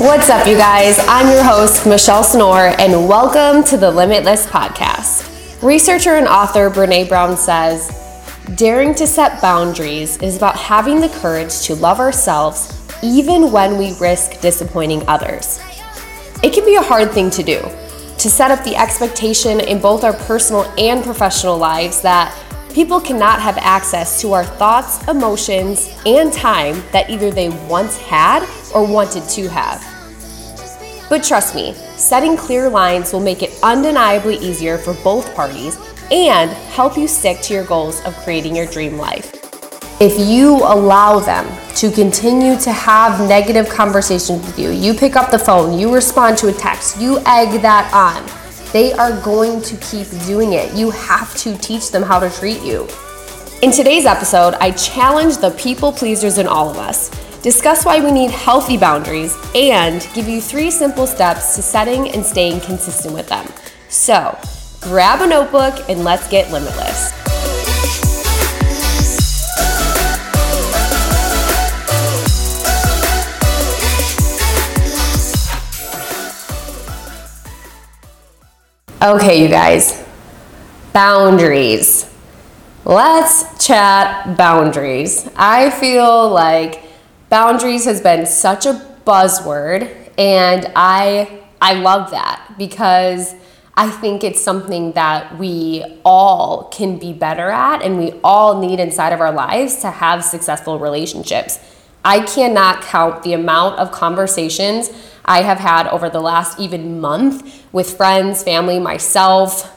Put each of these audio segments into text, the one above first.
What's up, you guys? I'm your host, Michelle Senour, and welcome to the Limitless Podcast. Researcher and author Brene Brown says, Daring to set boundaries is about having the courage to love ourselves even when we risk disappointing others. It can be a hard thing to do, to set up the expectation in both our personal and professional lives that people cannot have access to our thoughts, emotions, and time that either they once had or wanted to have. But trust me, setting clear lines will make it undeniably easier for both parties and help you stick to your goals of creating your dream life. If you allow them to continue to have negative conversations with you, you pick up the phone, you respond to a text, you egg that on, they are going to keep doing it. You have to teach them how to treat you. In today's episode, I challenge the people pleasers in all of us, discuss why we need healthy boundaries, and give you three simple steps to setting and staying consistent with them. So, grab a notebook and let's get limitless. Okay, you guys, boundaries. Let's chat boundaries. I feel like boundaries has been such a buzzword and I I love that because I think it's something that we all can be better at and we all need inside of our lives to have successful relationships. I cannot count the amount of conversations I have had over the last even month with friends, family, myself,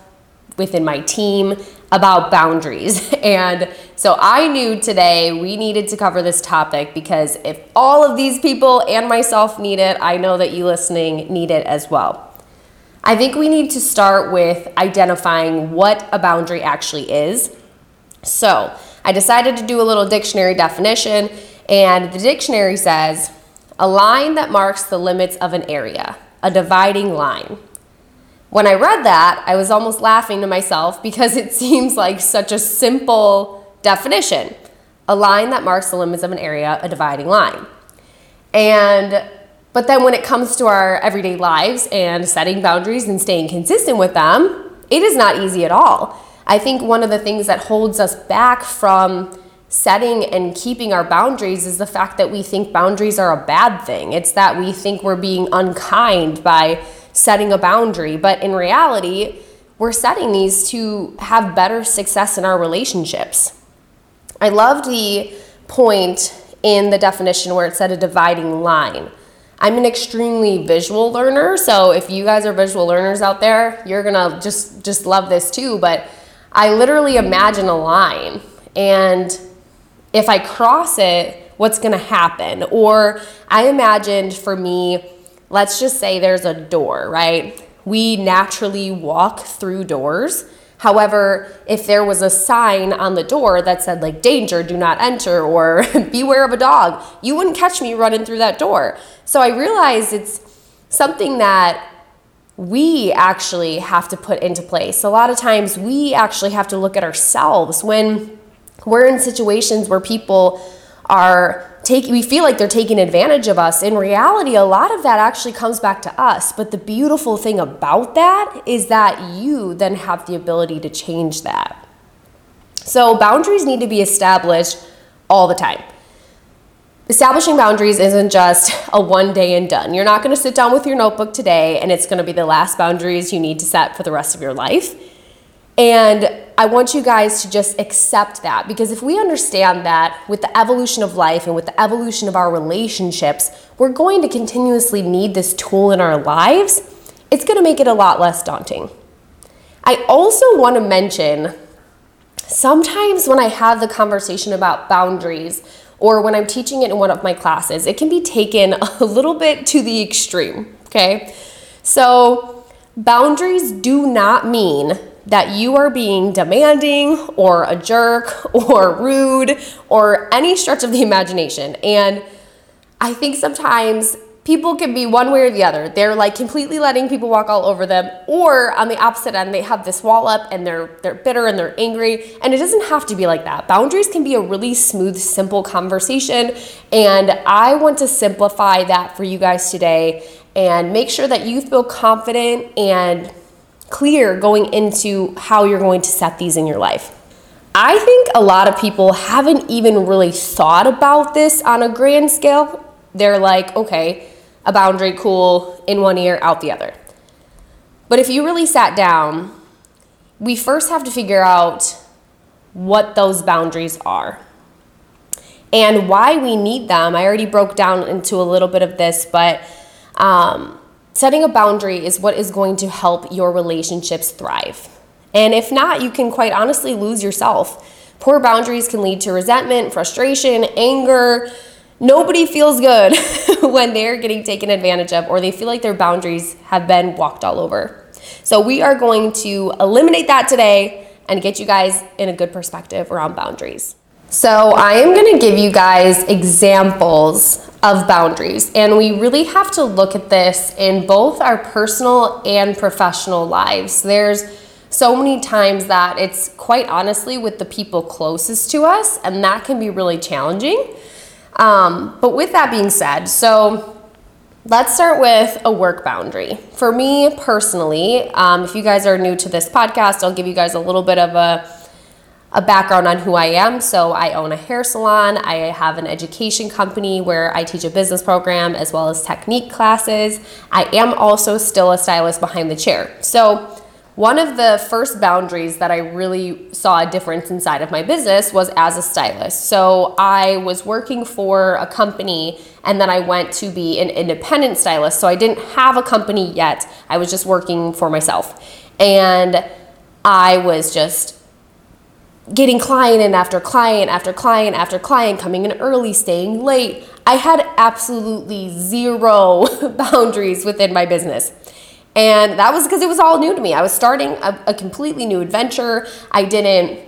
within my team about boundaries. And so I knew today we needed to cover this topic because if all of these people and myself need it, I know that you listening need it as well. I think we need to start with identifying what a boundary actually is. So, I decided to do a little dictionary definition, and the dictionary says a line that marks the limits of an area, a dividing line. When I read that, I was almost laughing to myself because it seems like such a simple definition a line that marks the limits of an area, a dividing line. And but then when it comes to our everyday lives and setting boundaries and staying consistent with them, it is not easy at all. I think one of the things that holds us back from setting and keeping our boundaries is the fact that we think boundaries are a bad thing. It's that we think we're being unkind by setting a boundary, but in reality, we're setting these to have better success in our relationships. I loved the point in the definition where it said a dividing line. I'm an extremely visual learner, so if you guys are visual learners out there, you're gonna just just love this too. But I literally imagine a line, and if I cross it, what's gonna happen? Or I imagined for me, let's just say there's a door, right? We naturally walk through doors. However, if there was a sign on the door that said, like, danger, do not enter, or beware of a dog, you wouldn't catch me running through that door. So I realized it's something that we actually have to put into place. A lot of times we actually have to look at ourselves when we're in situations where people are taking we feel like they're taking advantage of us. In reality a lot of that actually comes back to us. But the beautiful thing about that is that you then have the ability to change that. So boundaries need to be established all the time. Establishing boundaries isn't just a one day and done. You're not going to sit down with your notebook today and it's going to be the last boundaries you need to set for the rest of your life and I want you guys to just accept that because if we understand that with the evolution of life and with the evolution of our relationships, we're going to continuously need this tool in our lives, it's going to make it a lot less daunting. I also want to mention sometimes when I have the conversation about boundaries or when I'm teaching it in one of my classes, it can be taken a little bit to the extreme, okay? So, boundaries do not mean that you are being demanding or a jerk or rude or any stretch of the imagination. And I think sometimes people can be one way or the other. They're like completely letting people walk all over them, or on the opposite end, they have this wall up and they're they're bitter and they're angry. And it doesn't have to be like that. Boundaries can be a really smooth, simple conversation. And I want to simplify that for you guys today and make sure that you feel confident and clear going into how you're going to set these in your life. I think a lot of people haven't even really thought about this on a grand scale. They're like, okay, a boundary, cool, in one ear, out the other. But if you really sat down, we first have to figure out what those boundaries are and why we need them. I already broke down into a little bit of this, but um, setting a boundary is what is going to help your relationships thrive. And if not, you can quite honestly lose yourself. Poor boundaries can lead to resentment, frustration, anger. Nobody feels good when they're getting taken advantage of or they feel like their boundaries have been walked all over. So, we are going to eliminate that today and get you guys in a good perspective around boundaries. So, I am going to give you guys examples of boundaries, and we really have to look at this in both our personal and professional lives. There's so many times that it's quite honestly with the people closest to us, and that can be really challenging. Um, but with that being said, so let's start with a work boundary. For me personally, um, if you guys are new to this podcast, I'll give you guys a little bit of a a background on who I am. So, I own a hair salon. I have an education company where I teach a business program as well as technique classes. I am also still a stylist behind the chair. So, one of the first boundaries that I really saw a difference inside of my business was as a stylist. So I was working for a company and then I went to be an independent stylist. So I didn't have a company yet, I was just working for myself. And I was just getting client in after client after client after client, coming in early, staying late. I had absolutely zero boundaries within my business. And that was because it was all new to me. I was starting a, a, completely new adventure. I didn't,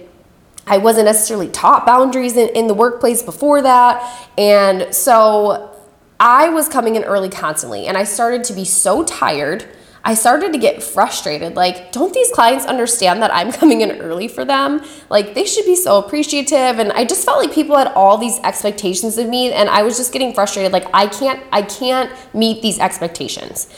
I wasn't necessarily taught boundaries in, in the workplace before that. And so I was coming in early constantly and I started to be so tired. I started to get frustrated. Like, don't these clients understand that I'm coming in early for them? Like, they should be so appreciative. And I just felt like people had all these expectations of me, and I was just getting frustrated. Like, I can't, I can't meet these expectations.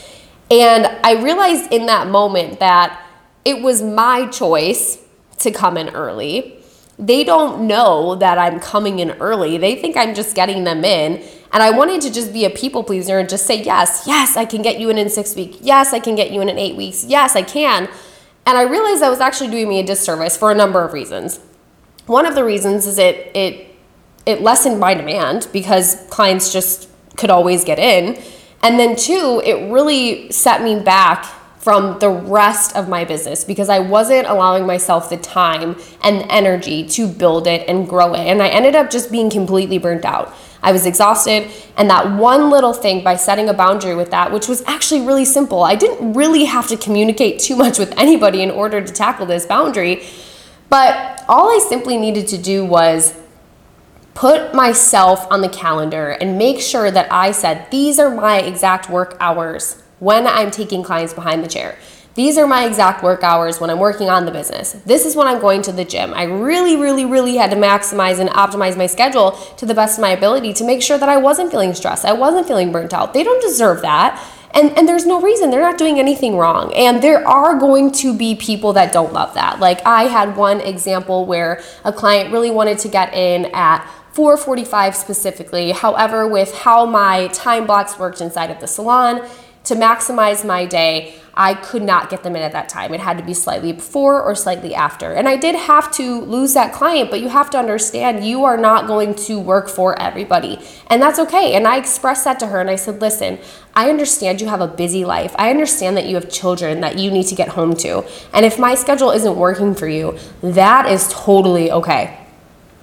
And I realized in that moment that it was my choice to come in early. They don't know that I'm coming in early. They think I'm just getting them in. And I wanted to just be a people pleaser and just say, yes, yes, I can get you in in six weeks. Yes, I can get you in in eight weeks. Yes, I can. And I realized that was actually doing me a disservice for a number of reasons. One of the reasons is it it it lessened my demand because clients just could always get in. And then, two, it really set me back from the rest of my business because I wasn't allowing myself the time and energy to build it and grow it. And I ended up just being completely burnt out. I was exhausted. And that one little thing by setting a boundary with that, which was actually really simple, I didn't really have to communicate too much with anybody in order to tackle this boundary. But all I simply needed to do was put myself on the calendar and make sure that I said, these are my exact work hours when I'm taking clients behind the chair. These are my exact work hours when I'm working on the business. This is when I'm going to the gym. I really, really, really had to maximize and optimize my schedule to the best of my ability to make sure that I wasn't feeling stressed. I wasn't feeling burnt out. They don't deserve that. And, and there's no reason. They're not doing anything wrong. And there are going to be people that don't love that. Like I had one example where a client really wanted to get in at 4:45 specifically. However, with how my time blocks worked inside of the salon, to maximize my day, I could not get them in at that time. It had to be slightly before or slightly after. And I did have to lose that client, but you have to understand you are not going to work for everybody. And that's okay. And I expressed that to her and I said, listen, I understand you have a busy life. I understand that you have children that you need to get home to. And if my schedule isn't working for you, that is totally okay.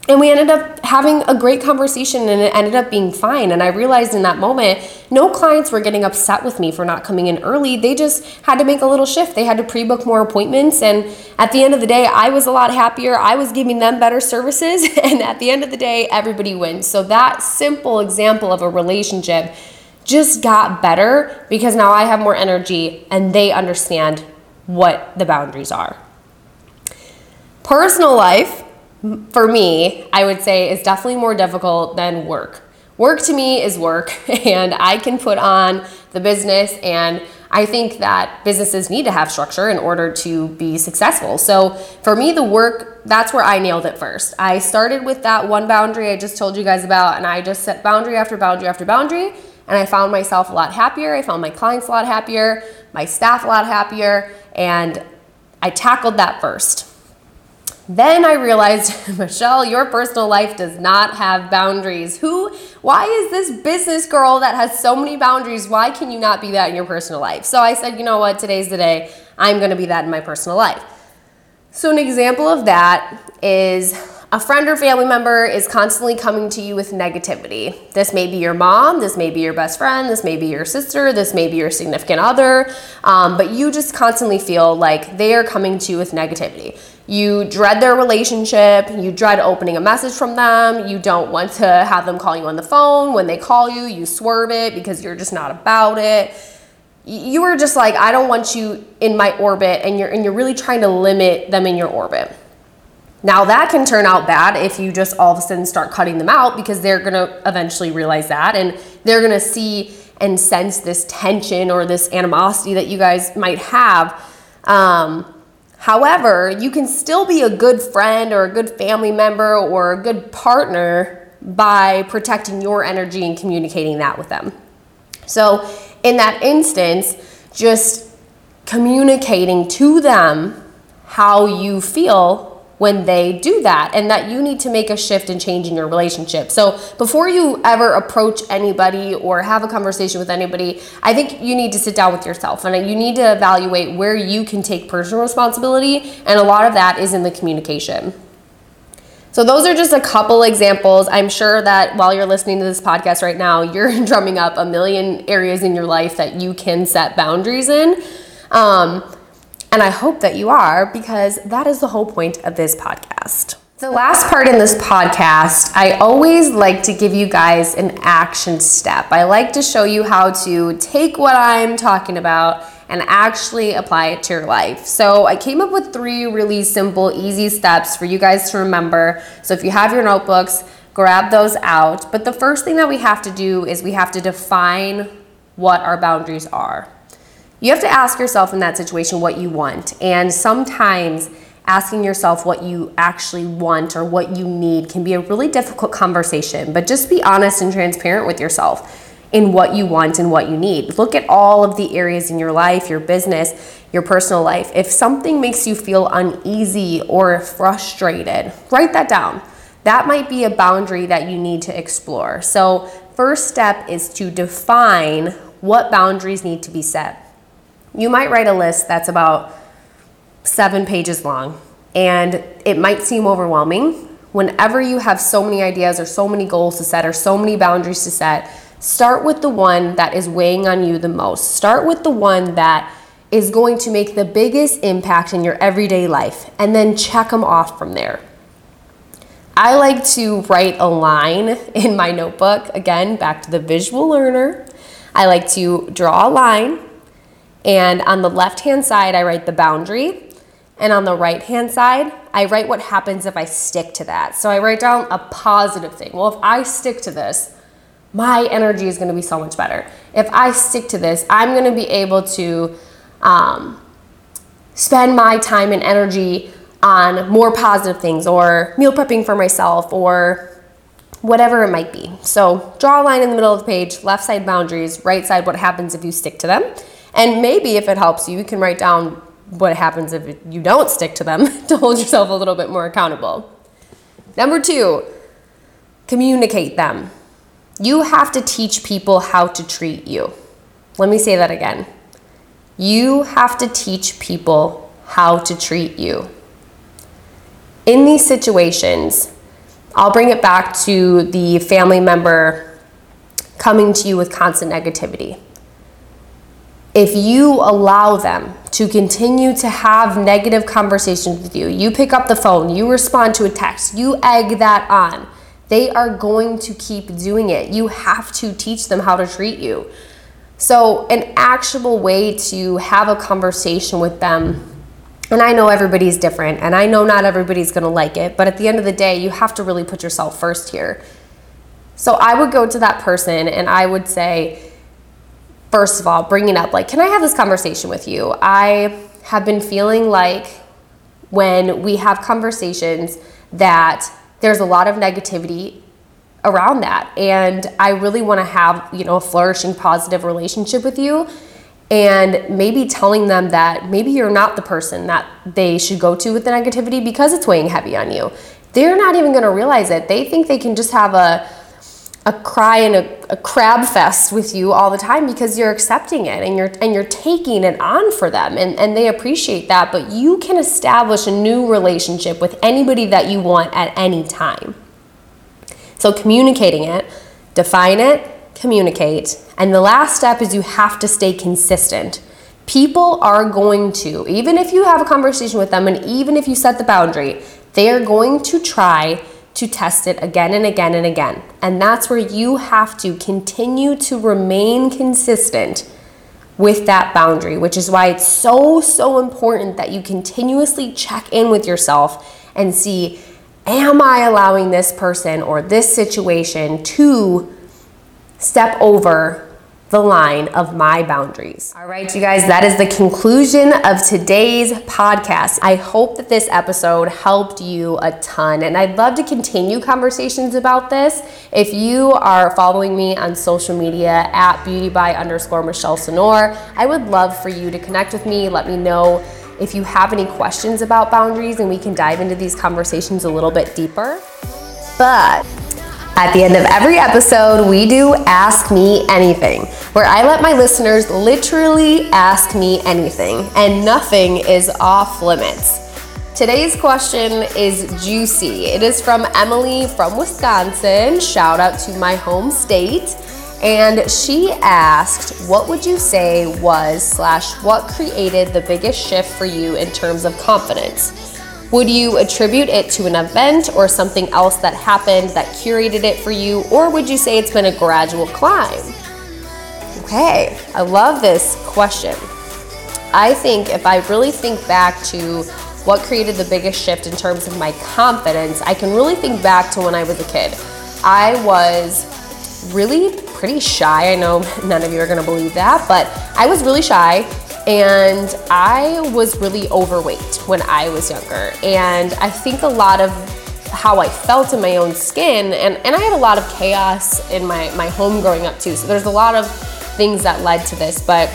And we ended up having a great conversation and it ended up being fine. And I realized in that moment, no clients were getting upset with me for not coming in early. They just had to make a little shift. They had to pre book more appointments. And at the end of the day, I was a lot happier. I was giving them better services. And at the end of the day, everybody wins. So that simple example of a relationship just got better because now I have more energy and they understand what the boundaries are. Personal life, for me, I would say is definitely more difficult than work. Work to me is work, and I can put on the business and I think that businesses need to have structure in order to be successful. So for me, the work, that's where I nailed it first. I started with that one boundary I just told you guys about, and I just set boundary after boundary after boundary. And I found myself a lot happier. I found my clients a lot happier, my staff a lot happier, and I tackled that first. Then I realized, Michelle, your personal life does not have boundaries. Who, why is this business girl that has so many boundaries? Why can you not be that in your personal life? So I said, you know what, today's the day. I'm going to be that in my personal life. So, an example of that is a friend or family member is constantly coming to you with negativity. This may be your mom, this may be your best friend, this may be your sister, this may be your significant other, um, but you just constantly feel like they are coming to you with negativity. You dread their relationship, you dread opening a message from them, you don't want to have them call you on the phone. When they call you, you swerve it because you're just not about it. You are just like, I don't want you in my orbit, and you're and you're really trying to limit them in your orbit. Now that can turn out bad if you just all of a sudden start cutting them out because they're gonna eventually realize that and they're gonna see and sense this tension or this animosity that you guys might have. Um, However, you can still be a good friend or a good family member or a good partner by protecting your energy and communicating that with them. So, in that instance, just communicating to them how you feel when they do that and that you need to make a shift and change in your relationship. So before you ever approach anybody or have a conversation with anybody, I think you need to sit down with yourself and you need to evaluate where you can take personal responsibility and a lot of that is in the communication. So, those are just a couple examples. I'm sure that while you're listening to this podcast right now, you're drumming up a million areas in your life that you can set boundaries in. Um, and I hope that you are because that is the whole point of this podcast. The last part in this podcast, I always like to give you guys an action step. I like to show you how to take what I'm talking about and actually apply it to your life. So, I came up with three really simple, easy steps for you guys to remember. So, if you have your notebooks, grab those out. But the first thing that we have to do is we have to define what our boundaries are. You have to ask yourself in that situation what you want. And sometimes asking yourself what you actually want or what you need can be a really difficult conversation. But just be honest and transparent with yourself in what you want and what you need. Look at all of the areas in your life, your business, your personal life. If something makes you feel uneasy or frustrated, write that down. That might be a boundary that you need to explore. So, first step is to define what boundaries need to be set. You might write a list that's about seven pages long, and it might seem overwhelming. Whenever you have so many ideas or so many goals to set or so many boundaries to set, start with the one that is weighing on you the most. Start with the one that is going to make the biggest impact in your everyday life, and then check them off from there. I like to write a line in my notebook. Again, back to the visual learner. I like to draw a line and on the left hand side, I write the boundary. And on the right hand side, I write what happens if I stick to that. So I write down a positive thing. Well, if I stick to this, my energy is going to be so much better. If I stick to this, I'm going to be able to um, spend my time and energy on more positive things or meal prepping for myself or whatever it might be. So draw a line in the middle of the page, left side boundaries, right side what happens if you stick to them. And maybe if it helps you, you can write down what happens if you don't stick to them to hold yourself a little bit more accountable. Number two, communicate them. You have to teach people how to treat you. Let me say that again. You have to teach people how to treat you. In these situations, I'll bring it back to the family member coming to you with constant negativity if you allow them to continue to have negative conversations with you, you pick up the phone, you respond to a text, you egg that on, they are going to keep doing it. You have to teach them how to treat you. So, an actual way to have a conversation with them and I know everybody's different, and I know not everybody's gonna like it, but at the end of the day, you have to really put yourself first here. So I would go to that person and I would say, first of all, bringing up, like, can I have this conversation with you? I have been feeling like when we have conversations that there's a lot of negativity around that. And I really want to have, you know, a flourishing, positive relationship with you and maybe telling them that maybe you're not the person that they should go to with the negativity because it's weighing heavy on you. They're not even going to realize it. They think they can just have a a cry and a, a, crab fest with you all the time because you're accepting it and you're and you're taking it on for them and, and they appreciate that but you can establish a new relationship with anybody that you want at any time so communicating it define it communicate. And the last step is you have to stay consistent. People are going to, even if you have a conversation with them and even if you set the boundary, they are going to try to test it again and again and again. And that's where you have to continue to remain consistent with that boundary, which is why it's so, so important that you continuously check in with yourself and see Am I allowing this person or this situation to step over the line of my boundaries. All right, you guys, that is the conclusion of today's podcast. I hope that this episode helped you a ton, and I'd love to continue conversations about this. If you are following me on social media at beauty by underscore Michelle Senour, I would love for you to connect with me. Let me know if you have any questions about boundaries, and we can dive into these conversations a little bit deeper. But at the end of every episode, we do Ask Me Anything, where I let my listeners literally ask me anything, and nothing is off limits. Today's question is juicy. It is from Emily from Wisconsin. Shout out to my home state. And she asked, What would you say was, slash, what created the biggest shift for you in terms of confidence? Would you attribute it to an event or something else that happened that curated it for you, or would you say it's been a gradual climb? Okay, I love this question. I think if I really think back to what created the biggest shift in terms of my confidence, I can really think back to when I was a kid. I was really pretty shy. I know none of you are gonna believe that, but I was really shy and I was really overweight when I was younger. And I think a lot of how I felt in my own skin, and, and I had a lot of chaos in my, my home growing up too. So there's a lot of things that led to this, but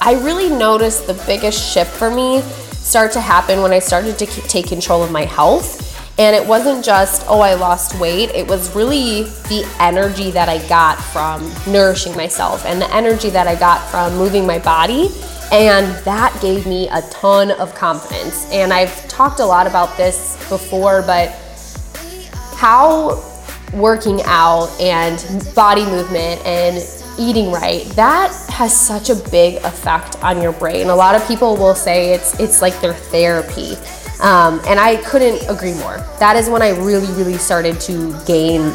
I really noticed the biggest shift for me start to happen when I started to take control of my health. And it wasn't just, oh, I lost weight. It was really the energy that I got from nourishing myself and the energy that I got from moving my body. And that gave me a ton of confidence. And I've talked a lot about this before, but how working out and body movement and eating right that has such a big effect on your brain a lot of people will say it's it's like their therapy um, and I couldn't agree more. That is when I really, really started to gain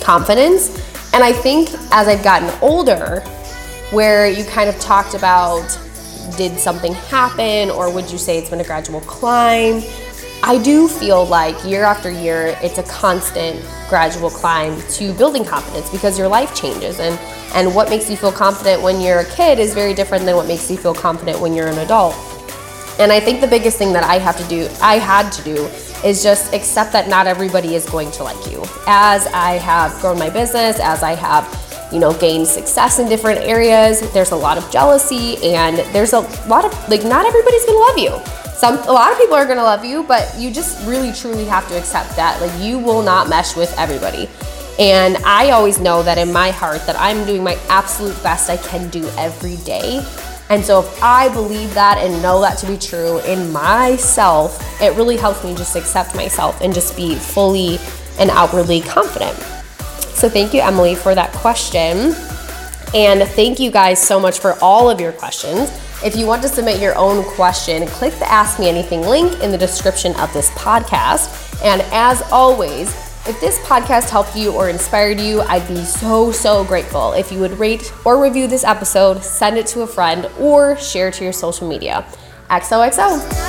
confidence. And I think as I've gotten older, where you kind of talked about did something happen or would you say it's been a gradual climb? I do feel like year after year, it's a constant gradual climb to building confidence because your life changes and and what makes you feel confident when you're a kid is very different than what makes you feel confident when you're an adult. And I think the biggest thing that I have to do, I had to do, is just accept that not everybody is going to like you. As I have grown my business, as I have, you know, gained success in different areas, there's a lot of jealousy and there's a lot of like not everybody's gonna love you. Some a lot of people are gonna love you, but you just really truly have to accept that. Like you will not mesh with everybody. And I always know that in my heart that I'm doing my absolute best I can do every day and so if I believe that and know that to be true in myself, it really helps me just accept myself and just be fully and outwardly confident. So thank you, Emily, for that question. And thank you guys so much for all of your questions. If you want to submit your own question, click the Ask Me Anything link in the description of this podcast. And as always, If this podcast helped you or inspired you, I'd be so, so grateful if you would rate or review this episode, send it to a friend, or share it to your social media. XOXO.